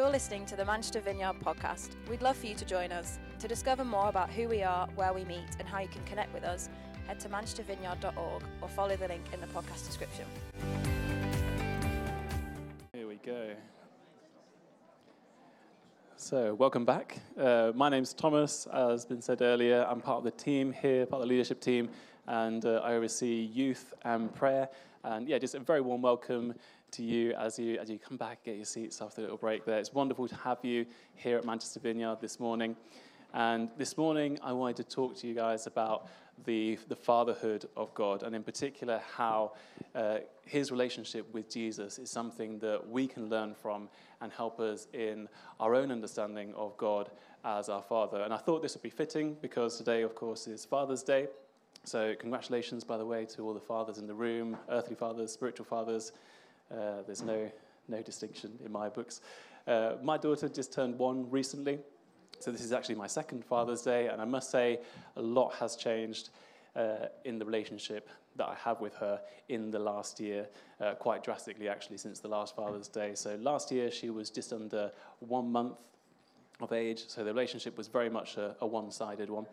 You're listening to the Manchester Vineyard podcast. We'd love for you to join us. To discover more about who we are, where we meet, and how you can connect with us, head to manchestervineyard.org or follow the link in the podcast description. Here we go. So, welcome back. Uh, my name's Thomas. As been said earlier, I'm part of the team here, part of the leadership team, and uh, I oversee youth and prayer. And yeah, just a very warm welcome to you as you as you come back, get your seats after a little break. There, it's wonderful to have you here at Manchester Vineyard this morning. And this morning, I wanted to talk to you guys about the, the fatherhood of God, and in particular, how uh, his relationship with Jesus is something that we can learn from and help us in our own understanding of God as our Father. And I thought this would be fitting because today, of course, is Father's Day. So, congratulations, by the way, to all the fathers in the room earthly fathers, spiritual fathers. Uh, there's no, no distinction in my books. Uh, my daughter just turned one recently. So this is actually my second Father's Day, and I must say a lot has changed uh, in the relationship that I have with her in the last year, uh, quite drastically actually since the last Father's Day. So last year she was just under one month of age, so the relationship was very much a, a one-sided one.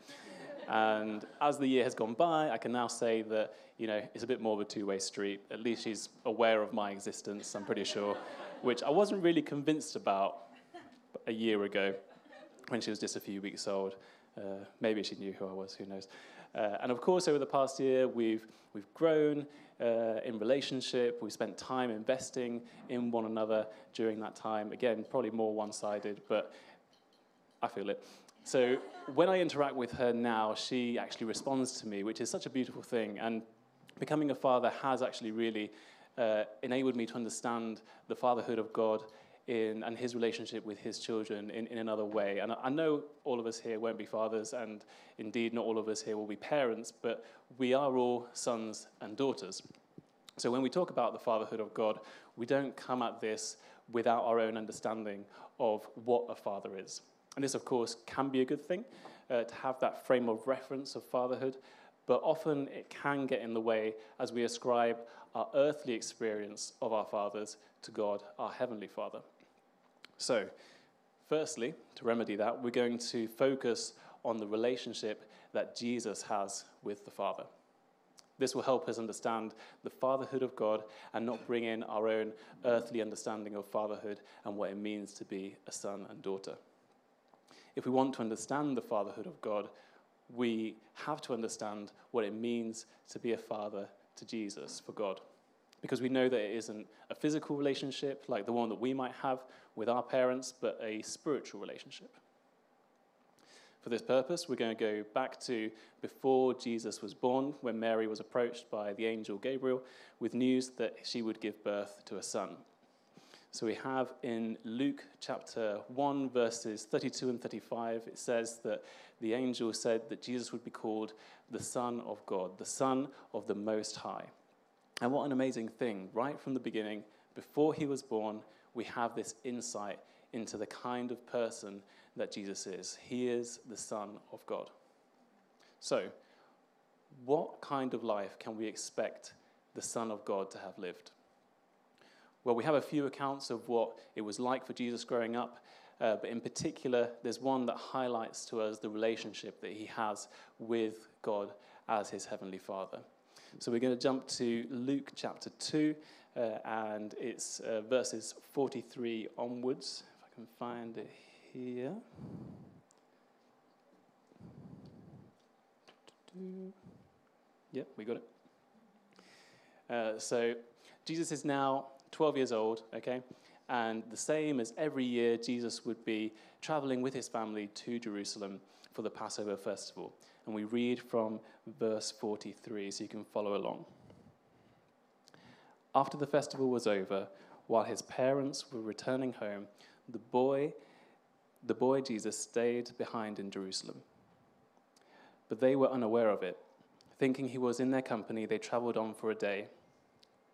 And as the year has gone by, I can now say that you know it's a bit more of a two-way street. At least she's aware of my existence. I'm pretty sure, which I wasn't really convinced about a year ago when she was just a few weeks old. Uh, maybe she knew who I was, who knows. Uh, and of course, over the past year, we've, we've grown uh, in relationship. We've spent time investing in one another during that time. Again, probably more one sided, but I feel it. So when I interact with her now, she actually responds to me, which is such a beautiful thing. And becoming a father has actually really uh, enabled me to understand the fatherhood of God in, and his relationship with his children in, in another way. And I know all of us here won't be fathers, and indeed, not all of us here will be parents, but we are all sons and daughters. So when we talk about the fatherhood of God, we don't come at this without our own understanding of what a father is. And this, of course, can be a good thing uh, to have that frame of reference of fatherhood, but often it can get in the way as we ascribe our earthly experience of our fathers to God, our heavenly Father. So, firstly, to remedy that, we're going to focus on the relationship that Jesus has with the Father. This will help us understand the fatherhood of God and not bring in our own earthly understanding of fatherhood and what it means to be a son and daughter. If we want to understand the fatherhood of God, we have to understand what it means to be a father to Jesus, for God because we know that it isn't a physical relationship like the one that we might have with our parents, but a spiritual relationship. For this purpose, we're going to go back to before Jesus was born, when Mary was approached by the angel Gabriel with news that she would give birth to a son. So we have in Luke chapter 1, verses 32 and 35, it says that the angel said that Jesus would be called the Son of God, the Son of the Most High. And what an amazing thing, right from the beginning, before he was born, we have this insight into the kind of person that Jesus is. He is the Son of God. So, what kind of life can we expect the Son of God to have lived? Well, we have a few accounts of what it was like for Jesus growing up, uh, but in particular, there's one that highlights to us the relationship that he has with God as his heavenly Father. So we're going to jump to Luke chapter 2, uh, and it's uh, verses 43 onwards. If I can find it here. Yep, we got it. Uh, so Jesus is now 12 years old, okay? And the same as every year, Jesus would be traveling with his family to Jerusalem for the Passover festival and we read from verse 43 so you can follow along. After the festival was over, while his parents were returning home, the boy, the boy Jesus stayed behind in Jerusalem. But they were unaware of it. Thinking he was in their company, they traveled on for a day.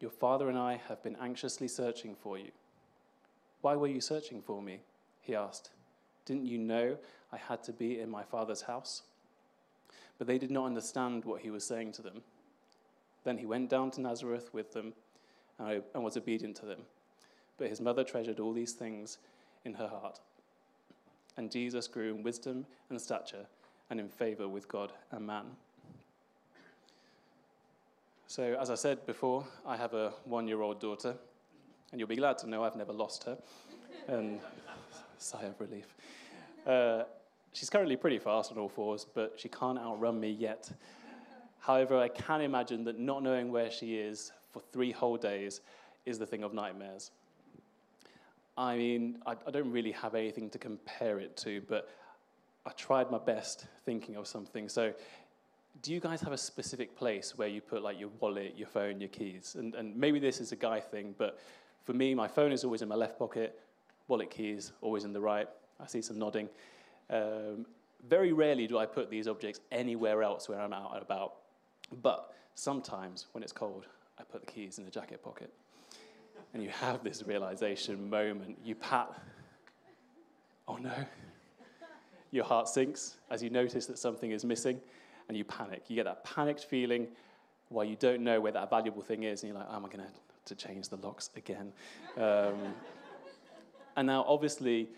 Your father and I have been anxiously searching for you. Why were you searching for me? He asked. Didn't you know I had to be in my father's house? But they did not understand what he was saying to them. Then he went down to Nazareth with them and was obedient to them. But his mother treasured all these things in her heart. And Jesus grew in wisdom and stature and in favor with God and man. So, as I said before, I have a one year old daughter, and you'll be glad to know I've never lost her. and sigh of relief. Uh, she's currently pretty fast on all fours, but she can't outrun me yet. However, I can imagine that not knowing where she is for three whole days is the thing of nightmares. I mean, I, I don't really have anything to compare it to, but I tried my best thinking of something. So, do you guys have a specific place where you put like your wallet, your phone, your keys? And, and maybe this is a guy thing, but for me, my phone is always in my left pocket, wallet keys always in the right. I see some nodding. Um, very rarely do I put these objects anywhere else where I'm out and about. But sometimes when it's cold, I put the keys in the jacket pocket. and you have this realization moment. You pat, oh no. Your heart sinks as you notice that something is missing and you panic. You get that panicked feeling while you don't know where that valuable thing is, and you're like, am I going to to change the locks again? Um, and now, obviously,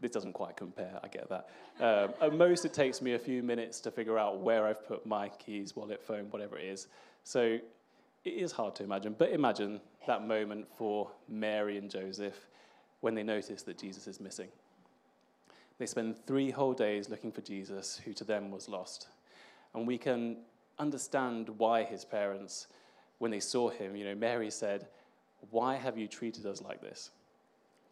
this doesn't quite compare, I get that. Um, at most, it takes me a few minutes to figure out where I've put my keys, wallet, phone, whatever it is. So it is hard to imagine, but imagine that moment for Mary and Joseph when they notice that Jesus is missing. They spend three whole days looking for Jesus, who to them was lost. And we can understand why his parents, when they saw him, you know, Mary said, Why have you treated us like this?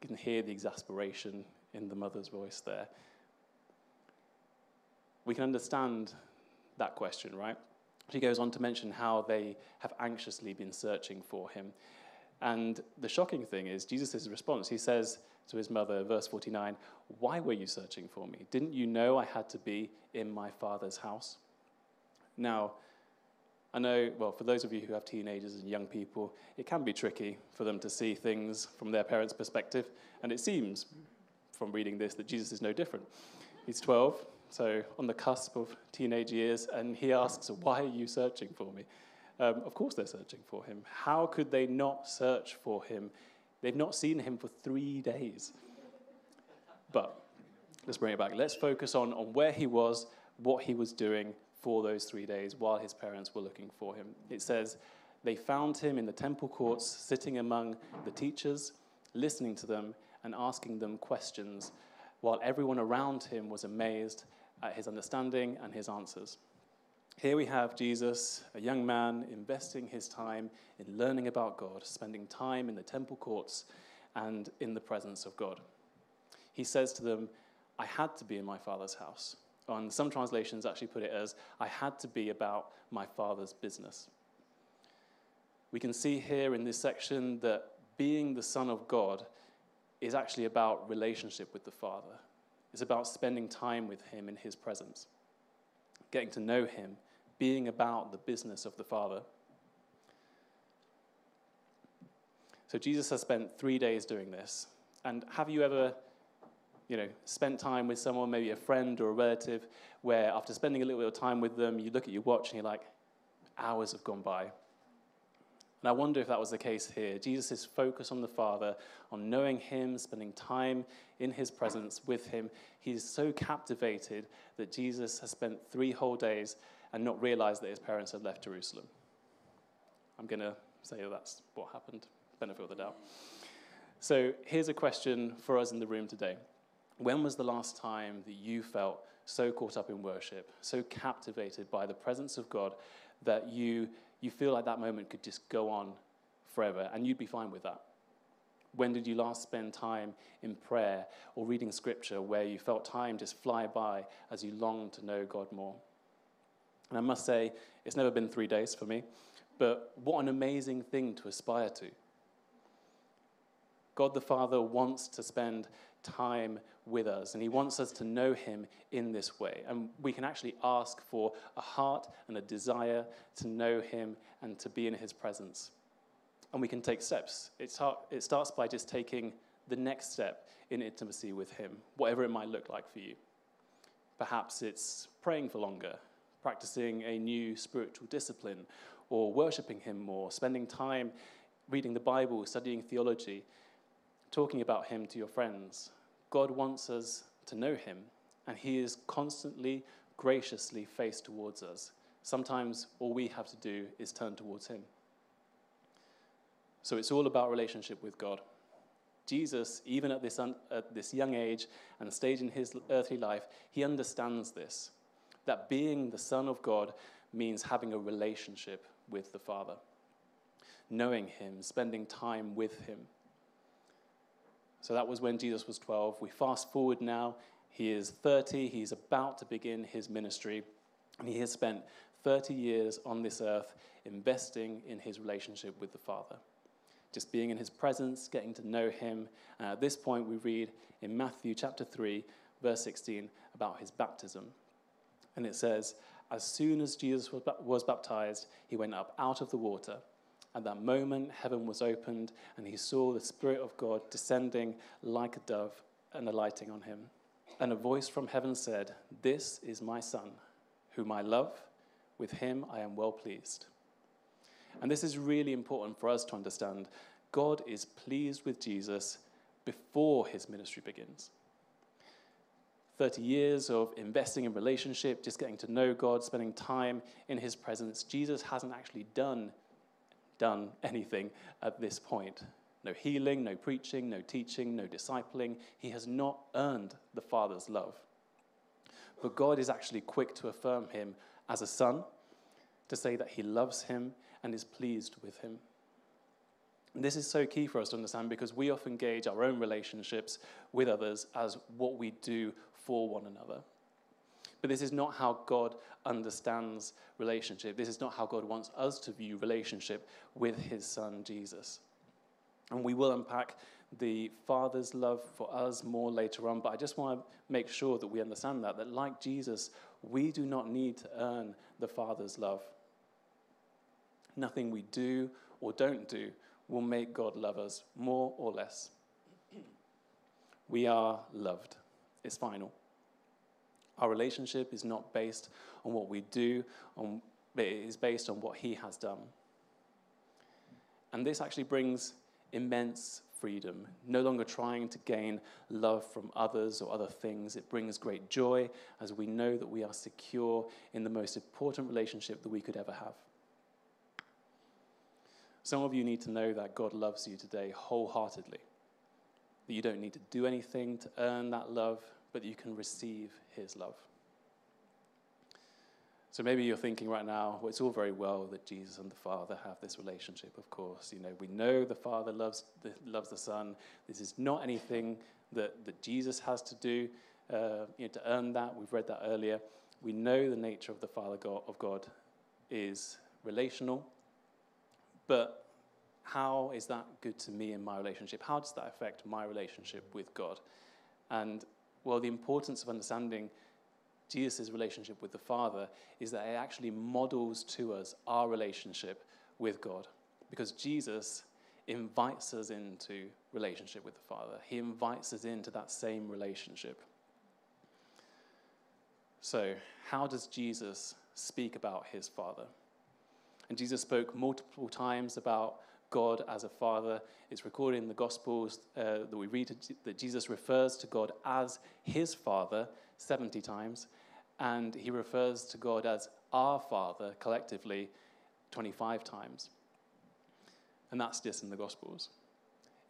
You can hear the exasperation in the mother's voice there. We can understand that question, right? She goes on to mention how they have anxiously been searching for him. And the shocking thing is Jesus' response. He says to his mother, verse 49, Why were you searching for me? Didn't you know I had to be in my father's house? Now, I know, well, for those of you who have teenagers and young people, it can be tricky for them to see things from their parents' perspective. And it seems, from reading this, that Jesus is no different. He's 12, so on the cusp of teenage years, and he asks, Why are you searching for me? Um, of course, they're searching for him. How could they not search for him? They've not seen him for three days. But let's bring it back. Let's focus on, on where he was, what he was doing, for those three days while his parents were looking for him. It says, They found him in the temple courts, sitting among the teachers, listening to them and asking them questions, while everyone around him was amazed at his understanding and his answers. Here we have Jesus, a young man, investing his time in learning about God, spending time in the temple courts and in the presence of God. He says to them, I had to be in my father's house. On some translations actually put it as, I had to be about my father's business. We can see here in this section that being the Son of God is actually about relationship with the Father. It's about spending time with Him in His presence, getting to know Him, being about the business of the Father. So Jesus has spent three days doing this. And have you ever you know, spent time with someone, maybe a friend or a relative, where after spending a little bit of time with them, you look at your watch and you're like, hours have gone by. And I wonder if that was the case here. Jesus' focus on the Father, on knowing Him, spending time in His presence with Him. He's so captivated that Jesus has spent three whole days and not realized that his parents had left Jerusalem. I'm going to say that that's what happened, benefit of the doubt. So here's a question for us in the room today. When was the last time that you felt so caught up in worship, so captivated by the presence of God that you, you feel like that moment could just go on forever and you'd be fine with that? When did you last spend time in prayer or reading scripture where you felt time just fly by as you longed to know God more? And I must say, it's never been three days for me, but what an amazing thing to aspire to. God the Father wants to spend time with us. And He wants us to know Him in this way. And we can actually ask for a heart and a desire to know Him and to be in His presence. And we can take steps. Hard, it starts by just taking the next step in intimacy with Him, whatever it might look like for you. Perhaps it's praying for longer, practicing a new spiritual discipline, or worshiping Him more, spending time reading the Bible, studying theology, talking about Him to your friends. God wants us to know Him, and He is constantly, graciously faced towards us. Sometimes all we have to do is turn towards Him. So it's all about relationship with God. Jesus, even at this, un- at this young age and stage in his earthly life, he understands this that being the Son of God means having a relationship with the Father, knowing Him, spending time with Him. So that was when Jesus was 12. We fast forward now. He is 30. He's about to begin his ministry. And he has spent 30 years on this earth investing in his relationship with the Father. Just being in his presence, getting to know him. And at this point, we read in Matthew chapter 3, verse 16, about his baptism. And it says, As soon as Jesus was baptized, he went up out of the water. At that moment, heaven was opened, and he saw the Spirit of God descending like a dove and alighting on him. And a voice from heaven said, This is my Son, whom I love. With him I am well pleased. And this is really important for us to understand. God is pleased with Jesus before his ministry begins. 30 years of investing in relationship, just getting to know God, spending time in his presence. Jesus hasn't actually done done anything at this point. No healing, no preaching, no teaching, no discipling. He has not earned the Father's love. But God is actually quick to affirm him as a son, to say that he loves him and is pleased with him. And this is so key for us to understand because we often gauge our own relationships with others as what we do for one another. But this is not how God understands relationship. This is not how God wants us to view relationship with his son Jesus. And we will unpack the Father's love for us more later on, but I just want to make sure that we understand that, that like Jesus, we do not need to earn the Father's love. Nothing we do or don't do will make God love us more or less. We are loved. It's final. Our relationship is not based on what we do, on, it is based on what He has done. And this actually brings immense freedom, no longer trying to gain love from others or other things. It brings great joy as we know that we are secure in the most important relationship that we could ever have. Some of you need to know that God loves you today wholeheartedly, that you don't need to do anything to earn that love, but you can receive his love. So maybe you're thinking right now, well, it's all very well that Jesus and the Father have this relationship, of course. You know, we know the Father loves the, loves the Son. This is not anything that, that Jesus has to do uh, you know, to earn that. We've read that earlier. We know the nature of the Father God, of God is relational, but how is that good to me in my relationship? How does that affect my relationship with God? And well, the importance of understanding Jesus' relationship with the Father is that it actually models to us our relationship with God. Because Jesus invites us into relationship with the Father, He invites us into that same relationship. So, how does Jesus speak about His Father? And Jesus spoke multiple times about God as a father. It's recorded in the Gospels uh, that we read that Jesus refers to God as his father 70 times, and he refers to God as our father collectively 25 times. And that's just in the Gospels.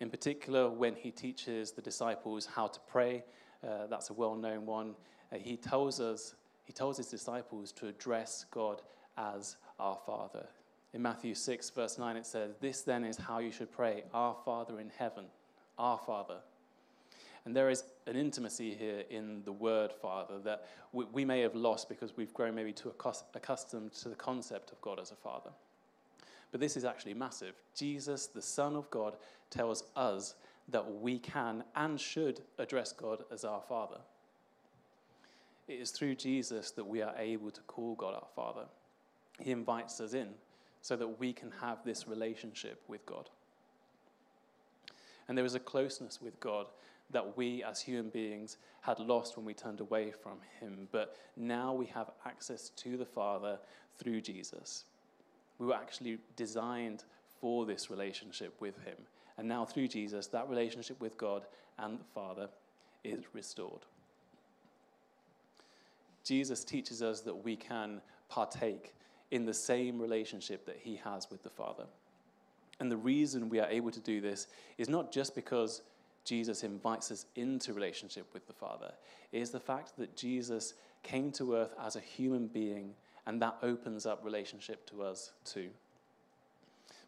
In particular, when he teaches the disciples how to pray, uh, that's a well known one. Uh, he tells us, he tells his disciples to address God as our Father. In Matthew 6, verse 9, it says, This then is how you should pray Our Father in heaven, our Father. And there is an intimacy here in the word Father that we, we may have lost because we've grown maybe too accustomed to the concept of God as a Father. But this is actually massive. Jesus, the Son of God, tells us that we can and should address God as our Father. It is through Jesus that we are able to call God our Father. He invites us in so that we can have this relationship with God. And there is a closeness with God that we as human beings had lost when we turned away from Him. But now we have access to the Father through Jesus. We were actually designed for this relationship with Him. And now through Jesus, that relationship with God and the Father is restored. Jesus teaches us that we can partake in the same relationship that He has with the Father. And the reason we are able to do this is not just because Jesus invites us into relationship with the Father, it is the fact that Jesus came to earth as a human being, and that opens up relationship to us too.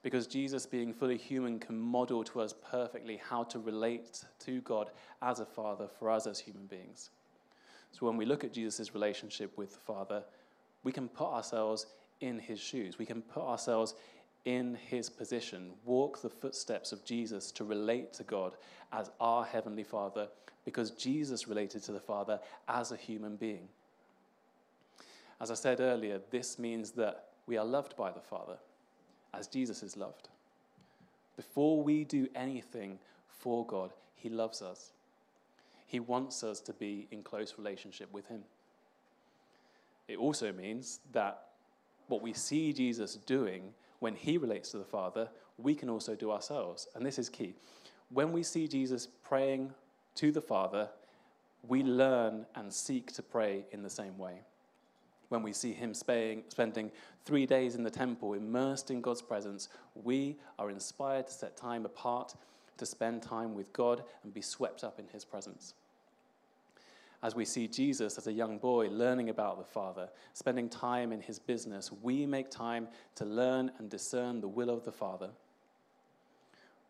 Because Jesus, being fully human, can model to us perfectly how to relate to God as a Father for us as human beings. So when we look at Jesus' relationship with the Father, we can put ourselves in his shoes. We can put ourselves in his position, walk the footsteps of Jesus to relate to God as our Heavenly Father, because Jesus related to the Father as a human being. As I said earlier, this means that we are loved by the Father as Jesus is loved. Before we do anything for God, He loves us. He wants us to be in close relationship with Him. It also means that what we see Jesus doing when he relates to the Father, we can also do ourselves. And this is key. When we see Jesus praying to the Father, we learn and seek to pray in the same way. When we see him spending three days in the temple, immersed in God's presence, we are inspired to set time apart to spend time with God and be swept up in his presence as we see Jesus as a young boy learning about the Father, spending time in his business, we make time to learn and discern the will of the Father.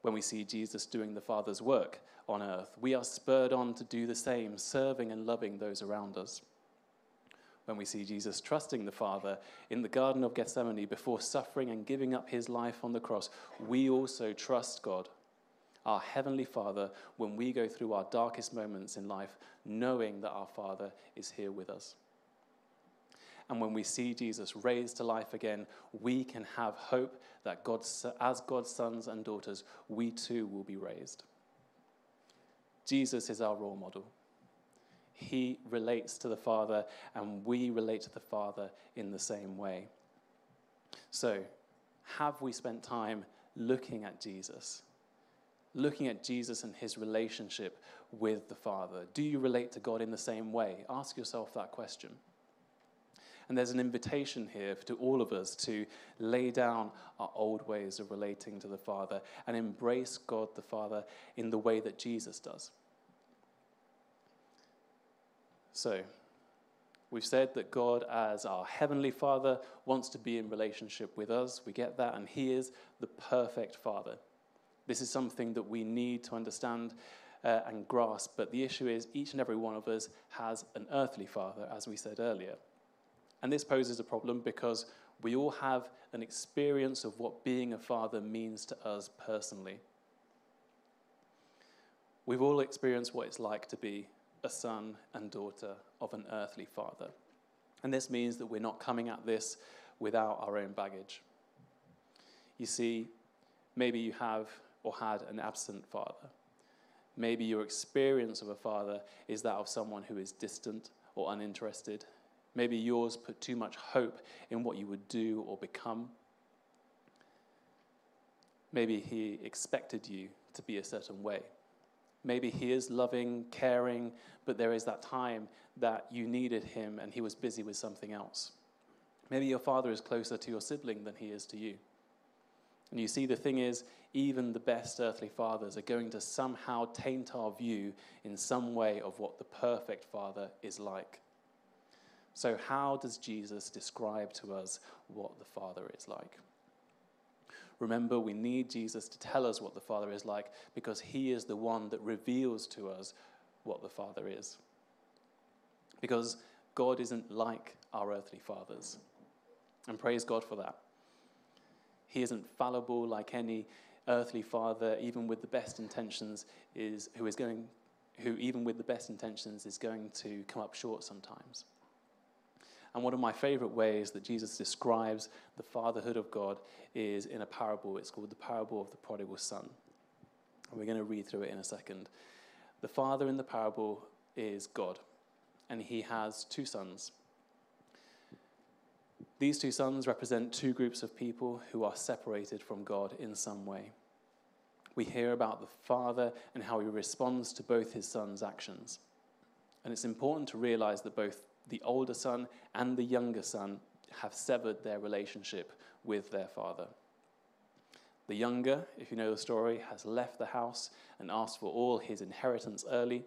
When we see Jesus doing the Father's work on earth, we are spurred on to do the same, serving and loving those around us. When we see Jesus trusting the Father in the Garden of Gethsemane before suffering and giving up his life on the cross, we also trust God our Heavenly Father when we go through our darkest moments in life, knowing that our Father is here with us. And when we see Jesus raised to life again, we can have hope that God, as God's sons and daughters, we too will be raised. Jesus is our role model. He relates to the Father, and we relate to the Father in the same way. So, have we spent time looking at Jesus? Looking at Jesus and his relationship with the Father. Do you relate to God in the same way? Ask yourself that question. And there's an invitation here to all of us to lay down our old ways of relating to the Father and embrace God the Father in the way that Jesus does. So, we've said that God, as our Heavenly Father, wants to be in relationship with us. We get that, and He is the perfect Father. This is something that we need to understand uh, and grasp. But the issue is, each and every one of us has an earthly father, as we said earlier. And this poses a problem because we all have an experience of what being a father means to us personally. We've all experienced what it's like to be a son and daughter of an earthly father. And this means that we're not coming at this without our own baggage. You see, maybe you have or had an absent father. Maybe your experience of a father is that of someone who is distant or uninterested. Maybe yours put too much hope in what you would do or become. Maybe he expected you to be a certain way. Maybe he is loving, caring, but there is that time that you needed him and he was busy with something else. Maybe your father is closer to your sibling than he is to you. And you see, the thing is, even the best earthly fathers are going to somehow taint our view in some way of what the perfect father is like. So, how does Jesus describe to us what the Father is like? Remember, we need Jesus to tell us what the Father is like because he is the one that reveals to us what the Father is. Because God isn't like our earthly fathers. And praise God for that. He isn't fallible like any earthly father, even with the best intentions, is who is going, who even with the best intentions is going to come up short sometimes. And one of my favorite ways that Jesus describes the fatherhood of God is in a parable. It's called the parable of the prodigal son. And we're going to read through it in a second. The father in the parable is God, and he has two sons. These two sons represent two groups of people who are separated from God in some way. We hear about the father and how he responds to both his sons' actions. And it's important to realize that both the older son and the younger son have severed their relationship with their father. The younger, if you know the story, has left the house and asked for all his inheritance early,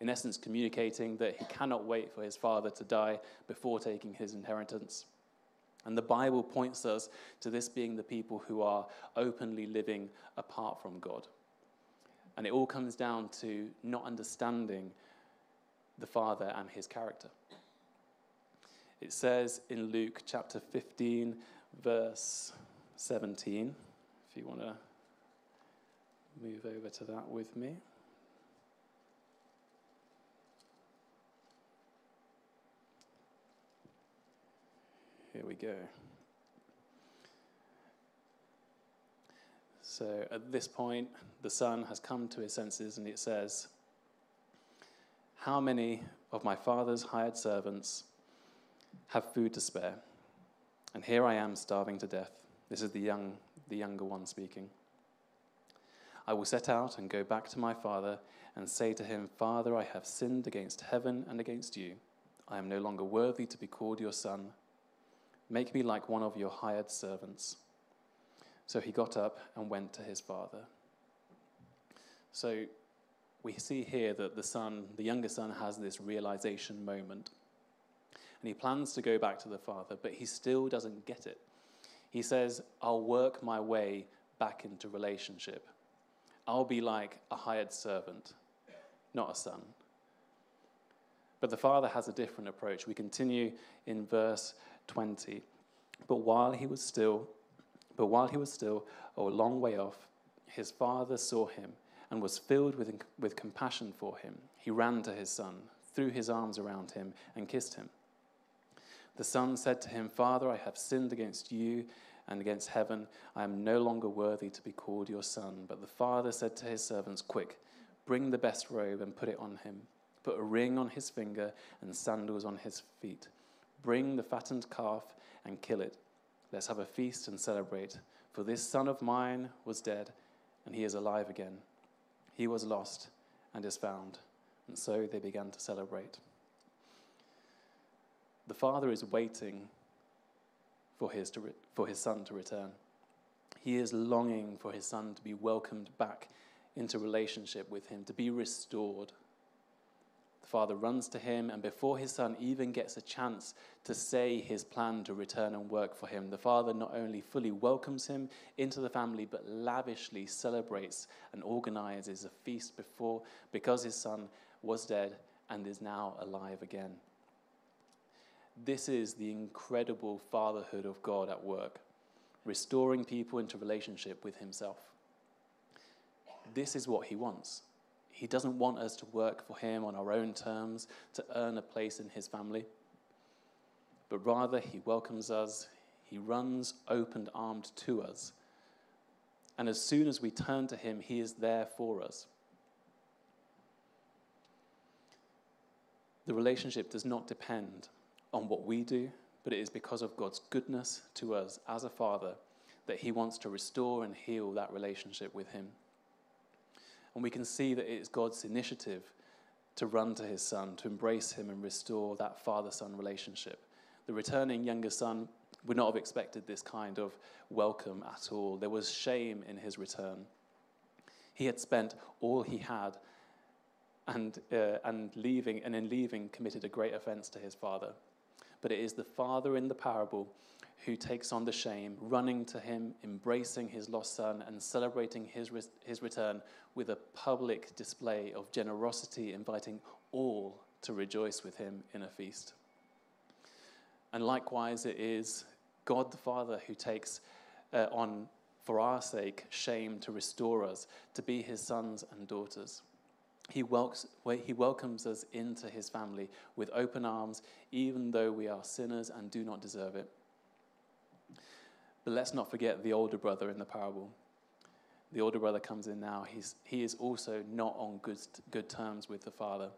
in essence, communicating that he cannot wait for his father to die before taking his inheritance. And the Bible points us to this being the people who are openly living apart from God. And it all comes down to not understanding the Father and his character. It says in Luke chapter 15, verse 17, if you want to move over to that with me. Here we go. So at this point, the son has come to his senses and it says, How many of my father's hired servants have food to spare? And here I am starving to death. This is the, young, the younger one speaking. I will set out and go back to my father and say to him, Father, I have sinned against heaven and against you. I am no longer worthy to be called your son. Make me like one of your hired servants. So he got up and went to his father. So we see here that the son, the younger son, has this realization moment. And he plans to go back to the father, but he still doesn't get it. He says, I'll work my way back into relationship. I'll be like a hired servant, not a son. But the father has a different approach. We continue in verse 20. But while he was still, but while he was still a long way off, his father saw him and was filled with, with compassion for him. He ran to his son, threw his arms around him, and kissed him. The son said to him, Father, I have sinned against you and against heaven. I am no longer worthy to be called your son. But the father said to his servants, Quick, bring the best robe and put it on him. Put a ring on his finger and sandals on his feet. Bring the fattened calf and kill it. Let's have a feast and celebrate. For this son of mine was dead, and he is alive again. He was lost and is found. And so they began to celebrate. The father is waiting for his, re- for his son to return. He is longing for his son to be welcomed back into relationship with him, to be restored father runs to him, and before his son even gets a chance to say his plan to return and work for him, the father not only fully welcomes him into the family, but lavishly celebrates and organizes a feast before because his son was dead and is now alive again. This is the incredible fatherhood of God at work, restoring people into relationship with himself. This is what he wants. He doesn't want us to work for Him on our own terms to earn a place in His family, but rather He welcomes us, He runs open armed to us. And as soon as we turn to Him, He is there for us. The relationship does not depend on what we do, but it is because of God's goodness to us as a father that He wants to restore and heal that relationship with Him. And we can see that it's God's initiative to run to his son, to embrace him and restore that father son relationship. The returning younger son would not have expected this kind of welcome at all. There was shame in his return. He had spent all he had and, uh, and leaving, and in leaving, committed a great offense to his father. But it is the father in the parable who takes on the shame, running to him, embracing his lost son, and celebrating his, re- his return with a public display of generosity, inviting all to rejoice with him in a feast. And likewise, it is God the Father who takes uh, on for our sake, shame to restore us, to be his sons and daughters. He, welcomes, he welcomes us into his family with open arms, even though we are sinners and do not deserve it. But let's not forget the older brother in the parable. The older brother comes in now. He's, he is also not on good, good terms with the father.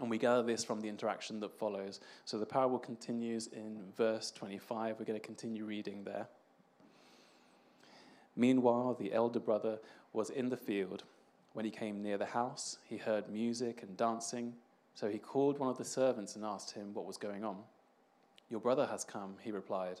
And we gather this from the interaction that follows. So the parable continues in verse 25. We're going to continue reading there. Meanwhile, the elder brother was in the field. When he came near the house, he heard music and dancing. So he called one of the servants and asked him what was going on. Your brother has come, he replied,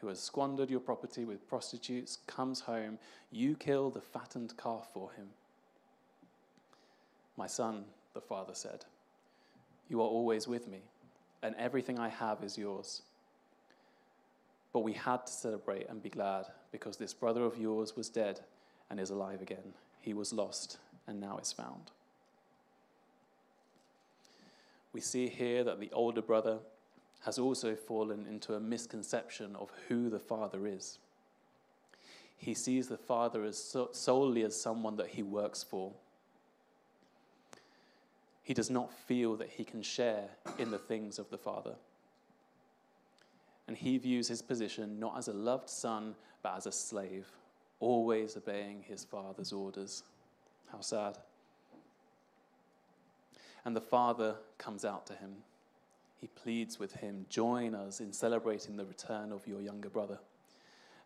who has squandered your property with prostitutes, comes home, you kill the fattened calf for him. My son, the father said, You are always with me, and everything I have is yours. But we had to celebrate and be glad because this brother of yours was dead and is alive again. He was lost and now is found. We see here that the older brother has also fallen into a misconception of who the father is. He sees the father as so, solely as someone that he works for. He does not feel that he can share in the things of the father and he views his position not as a loved son, but as a slave, always obeying his father's orders. How sad. And the father comes out to him. He pleads with him, Join us in celebrating the return of your younger brother.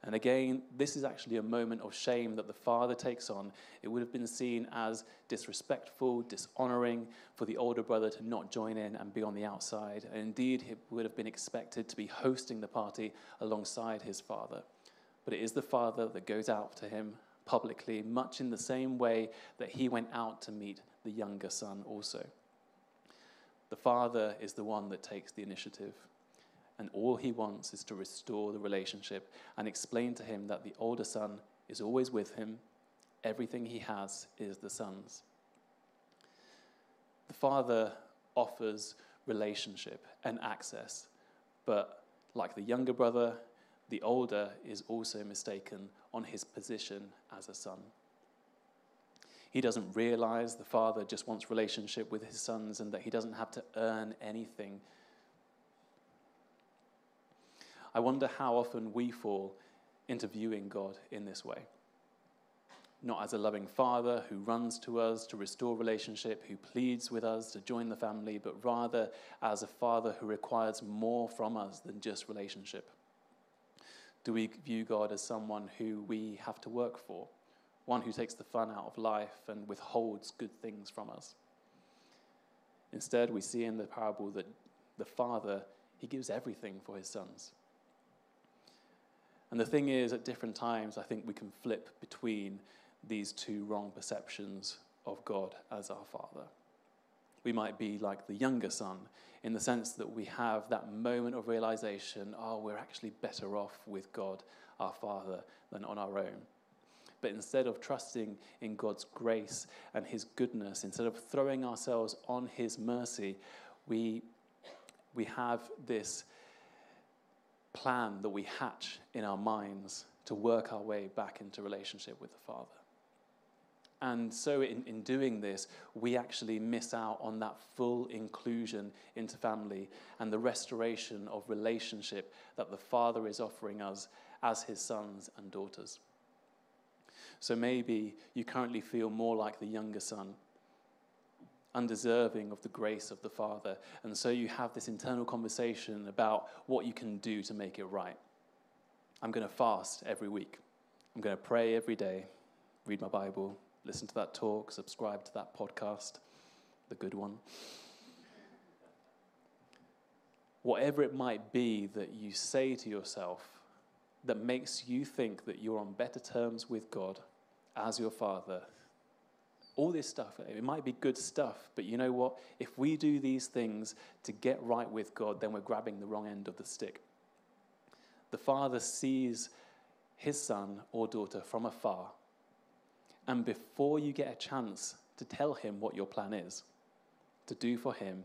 And again, this is actually a moment of shame that the father takes on. It would have been seen as disrespectful, dishonoring for the older brother to not join in and be on the outside. And indeed, he would have been expected to be hosting the party alongside his father. But it is the father that goes out to him publicly, much in the same way that he went out to meet the younger son also. The father is the one that takes the initiative and all he wants is to restore the relationship and explain to him that the older son is always with him. Everything he has is the son's. The father offers relationship and access, but like the younger brother, the older is also mistaken on his position as a son. He doesn't realize the father just wants relationship with his sons and that he doesn't have to earn anything I wonder how often we fall into viewing God in this way. Not as a loving father who runs to us to restore relationship, who pleads with us to join the family, but rather as a father who requires more from us than just relationship. Do we view God as someone who we have to work for, one who takes the fun out of life and withholds good things from us? Instead, we see in the parable that the father, he gives everything for his sons. And the thing is, at different times, I think we can flip between these two wrong perceptions of God as our Father. We might be like the younger son in the sense that we have that moment of realization oh, we're actually better off with God, our Father, than on our own. But instead of trusting in God's grace and His goodness, instead of throwing ourselves on His mercy, we, we have this plan that we hatch in our minds to work our way back into relationship with the Father. And so, in, in doing this, we actually miss out on that full inclusion into family and the restoration of relationship that the Father is offering us as His sons and daughters. So, maybe you currently feel more like the younger son undeserving of the grace of the Father. And so you have this internal conversation about what you can do to make it right. I'm going to fast every week. I'm going to pray every day, read my Bible, listen to that talk, subscribe to that podcast, the good one. Whatever it might be that you say to yourself that makes you think that you're on better terms with God as your Father. All this stuff, it might be good stuff, but you know what? If we do these things to get right with God, then we're grabbing the wrong end of the stick. The Father sees his son or daughter from afar, and before you get a chance to tell him what your plan is to do for him,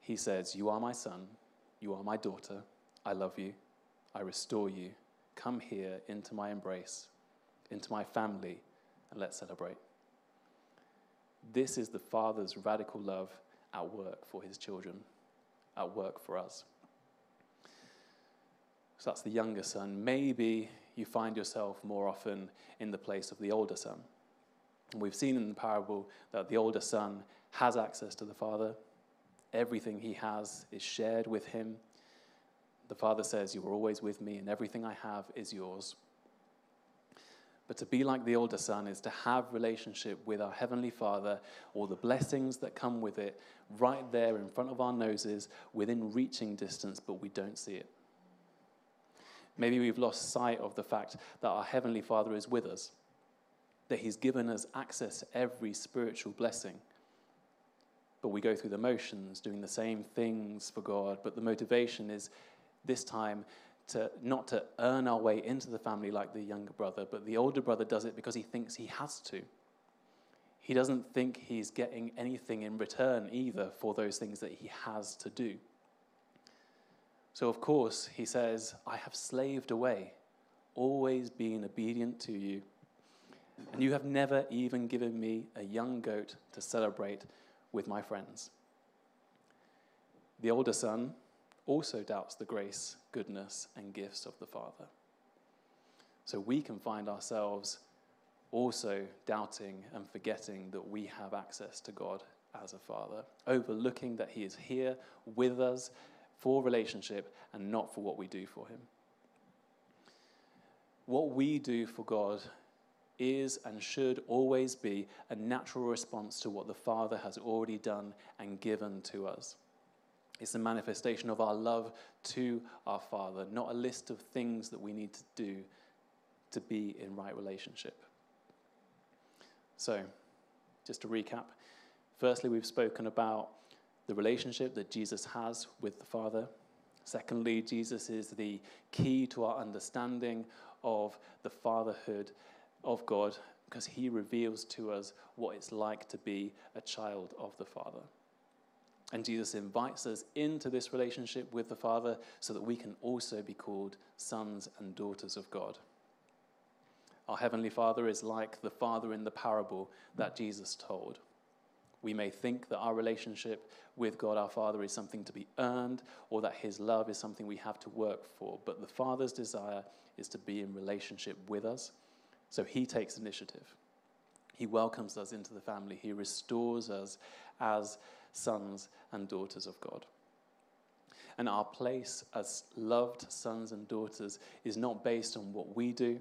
he says, You are my son, you are my daughter, I love you, I restore you. Come here into my embrace, into my family, and let's celebrate. This is the Father's radical love at work for his children, at work for us. So that's the younger son. Maybe you find yourself more often in the place of the older son. And we've seen in the parable that the older son has access to the father. Everything he has is shared with him. The Father says, You are always with me, and everything I have is yours. But to be like the older son is to have relationship with our heavenly Father, all the blessings that come with it, right there in front of our noses, within reaching distance, but we don't see it. Maybe we've lost sight of the fact that our heavenly Father is with us, that He's given us access to every spiritual blessing. But we go through the motions, doing the same things for God, but the motivation is this time to not to earn our way into the family like the younger brother, but the older brother does it because he thinks he has to. He doesn't think he's getting anything in return either for those things that he has to do. So, of course, he says, I have slaved away, always being obedient to you, and you have never even given me a young goat to celebrate with my friends. The older son also doubts the grace, goodness, and gifts of the Father. So we can find ourselves also doubting and forgetting that we have access to God as a Father, overlooking that He is here with us for relationship and not for what we do for Him. What we do for God is and should always be a natural response to what the Father has already done and given to us. It's a manifestation of our love to our Father, not a list of things that we need to do to be in right relationship. So, just to recap firstly, we've spoken about the relationship that Jesus has with the Father. Secondly, Jesus is the key to our understanding of the fatherhood of God because he reveals to us what it's like to be a child of the Father. And Jesus invites us into this relationship with the Father so that we can also be called sons and daughters of God. Our Heavenly Father is like the Father in the parable that Jesus told. We may think that our relationship with God our Father is something to be earned or that His love is something we have to work for, but the Father's desire is to be in relationship with us, so He takes initiative. He welcomes us into the family, He restores us as sons and daughters of God. And our place as loved sons and daughters is not based on what we do,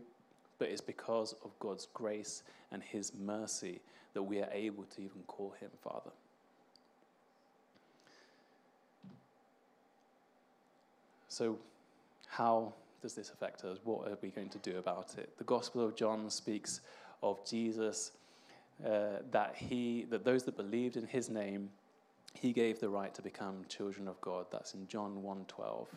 but it's because of God's grace and His mercy that we are able to even call Him Father. So, how does this affect us? What are we going to do about it? The Gospel of John speaks of Jesus uh, that he that those that believed in his name he gave the right to become children of God. That's in John 1:12.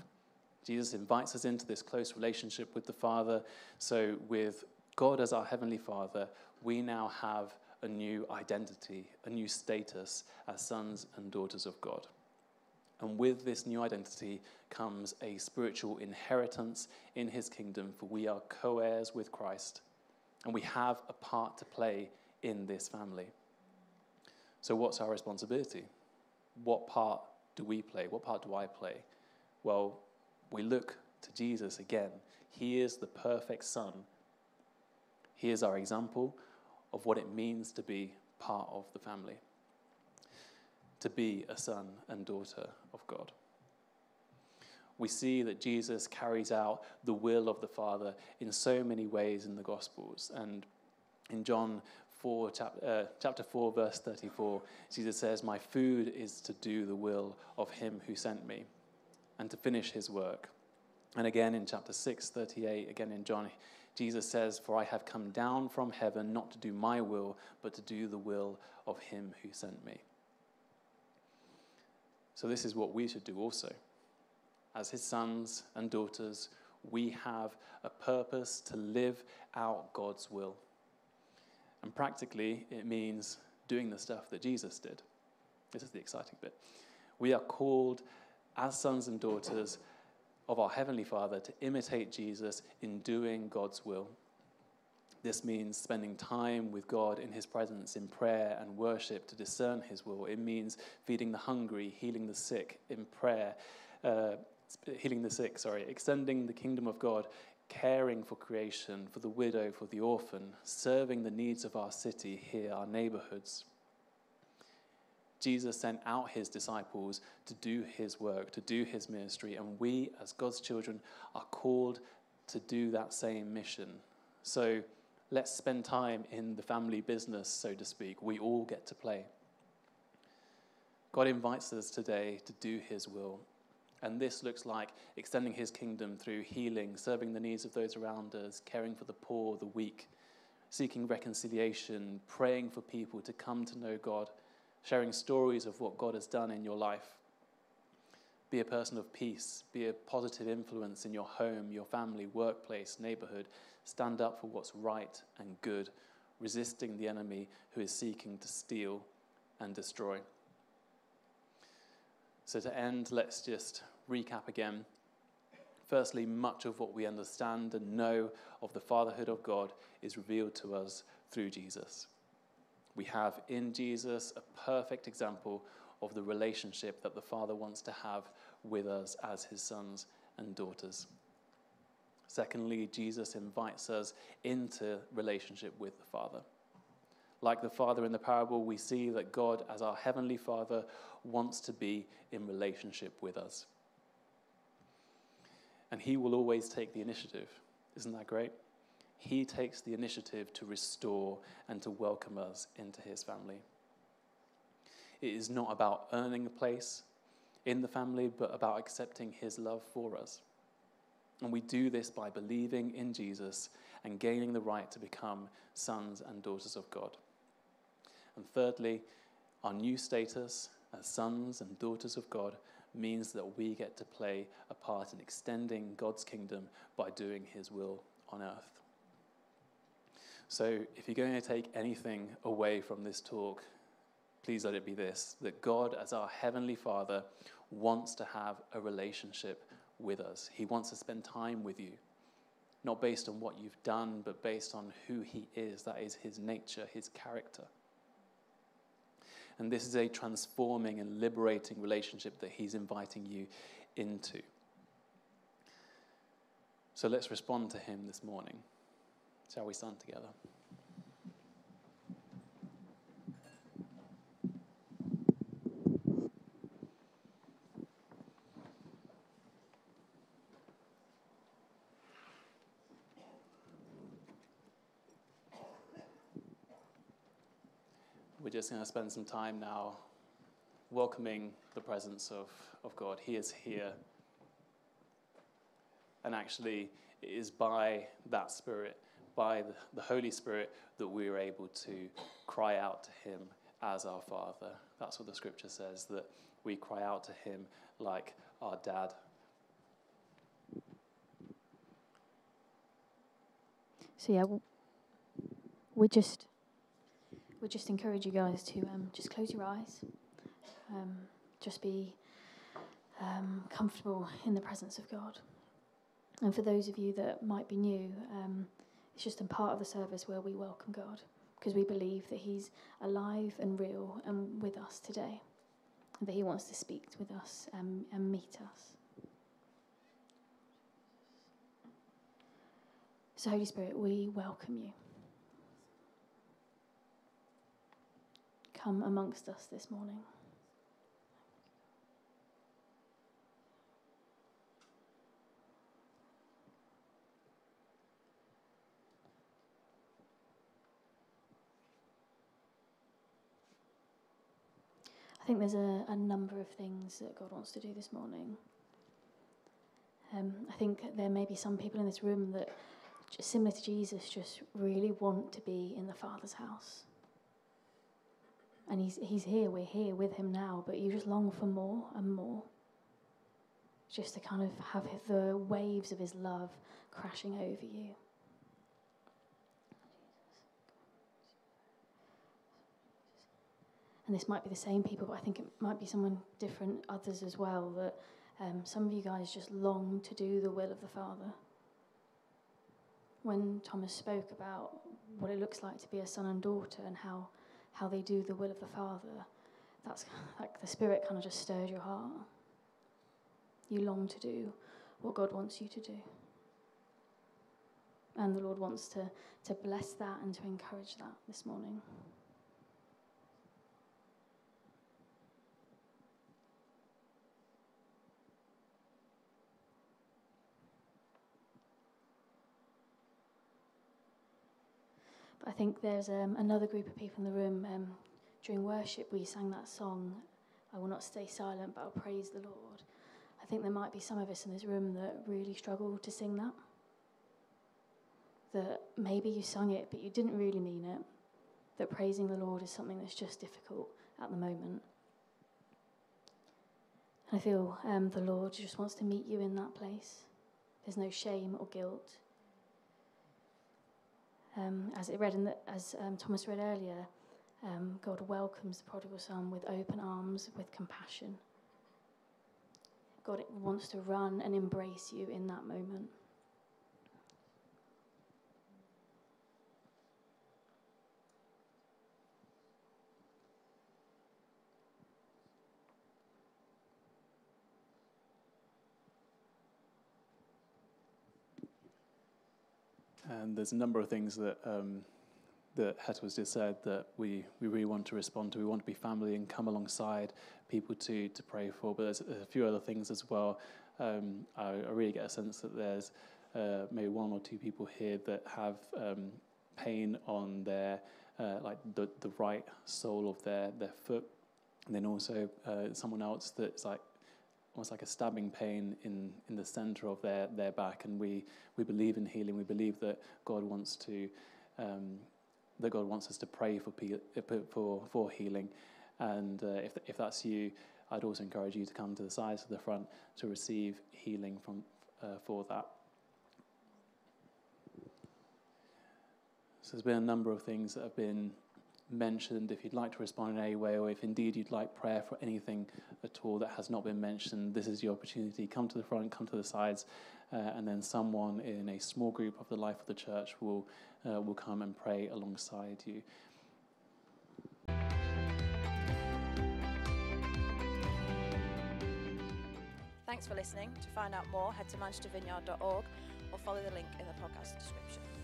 Jesus invites us into this close relationship with the Father. So with God as our heavenly Father, we now have a new identity, a new status as sons and daughters of God. And with this new identity comes a spiritual inheritance in his kingdom, for we are co heirs with Christ, and we have a part to play in this family. So, what's our responsibility? What part do we play? What part do I play? Well, we look to Jesus again. He is the perfect Son. He is our example of what it means to be part of the family, to be a son and daughter of God. We see that Jesus carries out the will of the Father in so many ways in the Gospels. And in John 4, chap- uh, chapter 4, verse 34, Jesus says, My food is to do the will of him who sent me and to finish his work. And again in chapter 6, 38, again in John, Jesus says, For I have come down from heaven not to do my will, but to do the will of him who sent me. So, this is what we should do also. As his sons and daughters, we have a purpose to live out God's will. And practically, it means doing the stuff that Jesus did. This is the exciting bit. We are called, as sons and daughters of our Heavenly Father, to imitate Jesus in doing God's will. This means spending time with God in His presence in prayer and worship to discern His will. It means feeding the hungry, healing the sick in prayer, uh, healing the sick, sorry, extending the kingdom of God, caring for creation, for the widow, for the orphan, serving the needs of our city here, our neighborhoods. Jesus sent out his disciples to do his work, to do his ministry, and we, as God's children, are called to do that same mission. So let's spend time in the family business, so to speak. We all get to play. God invites us today to do his will. And this looks like extending his kingdom through healing, serving the needs of those around us, caring for the poor, the weak, seeking reconciliation, praying for people to come to know God, sharing stories of what God has done in your life. Be a person of peace, be a positive influence in your home, your family, workplace, neighborhood. Stand up for what's right and good, resisting the enemy who is seeking to steal and destroy. So, to end, let's just recap again. Firstly, much of what we understand and know of the fatherhood of God is revealed to us through Jesus. We have in Jesus a perfect example of the relationship that the Father wants to have with us as his sons and daughters. Secondly, Jesus invites us into relationship with the Father. Like the Father in the parable, we see that God, as our Heavenly Father, wants to be in relationship with us. And He will always take the initiative. Isn't that great? He takes the initiative to restore and to welcome us into His family. It is not about earning a place in the family, but about accepting His love for us. And we do this by believing in Jesus and gaining the right to become sons and daughters of God. And thirdly, our new status as sons and daughters of God means that we get to play a part in extending God's kingdom by doing his will on earth. So, if you're going to take anything away from this talk, please let it be this that God, as our Heavenly Father, wants to have a relationship with us. He wants to spend time with you, not based on what you've done, but based on who He is. That is His nature, His character. And this is a transforming and liberating relationship that He's inviting you into. So let's respond to Him this morning. Shall we stand together? we're just going to spend some time now welcoming the presence of, of God. He is here. And actually, it is by that Spirit, by the, the Holy Spirit, that we are able to cry out to Him as our Father. That's what the scripture says, that we cry out to Him like our dad. So, yeah, we're just would just encourage you guys to um, just close your eyes, um, just be um, comfortable in the presence of God. And for those of you that might be new, um, it's just a part of the service where we welcome God because we believe that He's alive and real and with us today, and that He wants to speak with us and, and meet us. So, Holy Spirit, we welcome you. Come amongst us this morning. I think there's a, a number of things that God wants to do this morning. Um, I think there may be some people in this room that, similar to Jesus, just really want to be in the Father's house. And he's, he's here, we're here with him now, but you just long for more and more. Just to kind of have the waves of his love crashing over you. and this might be the same people, but I think it might be someone different, others as well, that um, some of you guys just long to do the will of the Father. When Thomas spoke about what it looks like to be a son and daughter and how, how they do the will of the Father, that's like the Spirit kind of just stirs your heart. You long to do what God wants you to do. And the Lord wants to, to bless that and to encourage that this morning. I think there's um, another group of people in the room. Um, during worship, we sang that song, I will not stay silent, but I'll praise the Lord. I think there might be some of us in this room that really struggle to sing that. That maybe you sung it, but you didn't really mean it. That praising the Lord is something that's just difficult at the moment. I feel um, the Lord just wants to meet you in that place. There's no shame or guilt um, as it read in the, as um, Thomas read earlier, um, God welcomes the prodigal son with open arms, with compassion. God wants to run and embrace you in that moment. And there's a number of things that um, that Hetta has just said that we, we really want to respond to. We want to be family and come alongside people to to pray for. But there's a few other things as well. Um, I, I, really get a sense that there's uh, maybe one or two people here that have um, pain on their uh, like the the right sole of their their foot, and then also uh, someone else that's like almost like a stabbing pain in, in the center of their, their back. And we, we believe in healing. We believe that God wants to um, that God wants us to pray for for for healing. And uh, if if that's you, I'd also encourage you to come to the sides of the front to receive healing from uh, for that. So there's been a number of things that have been mentioned, if you'd like to respond in any way, or if indeed you'd like prayer for anything at all that has not been mentioned, this is your opportunity. Come to the front, come to the sides, uh, and then someone in a small group of the life of the church will, uh, will come and pray alongside you. Thanks for listening. To find out more, head to manchestervineyard.org or follow the link in the podcast description.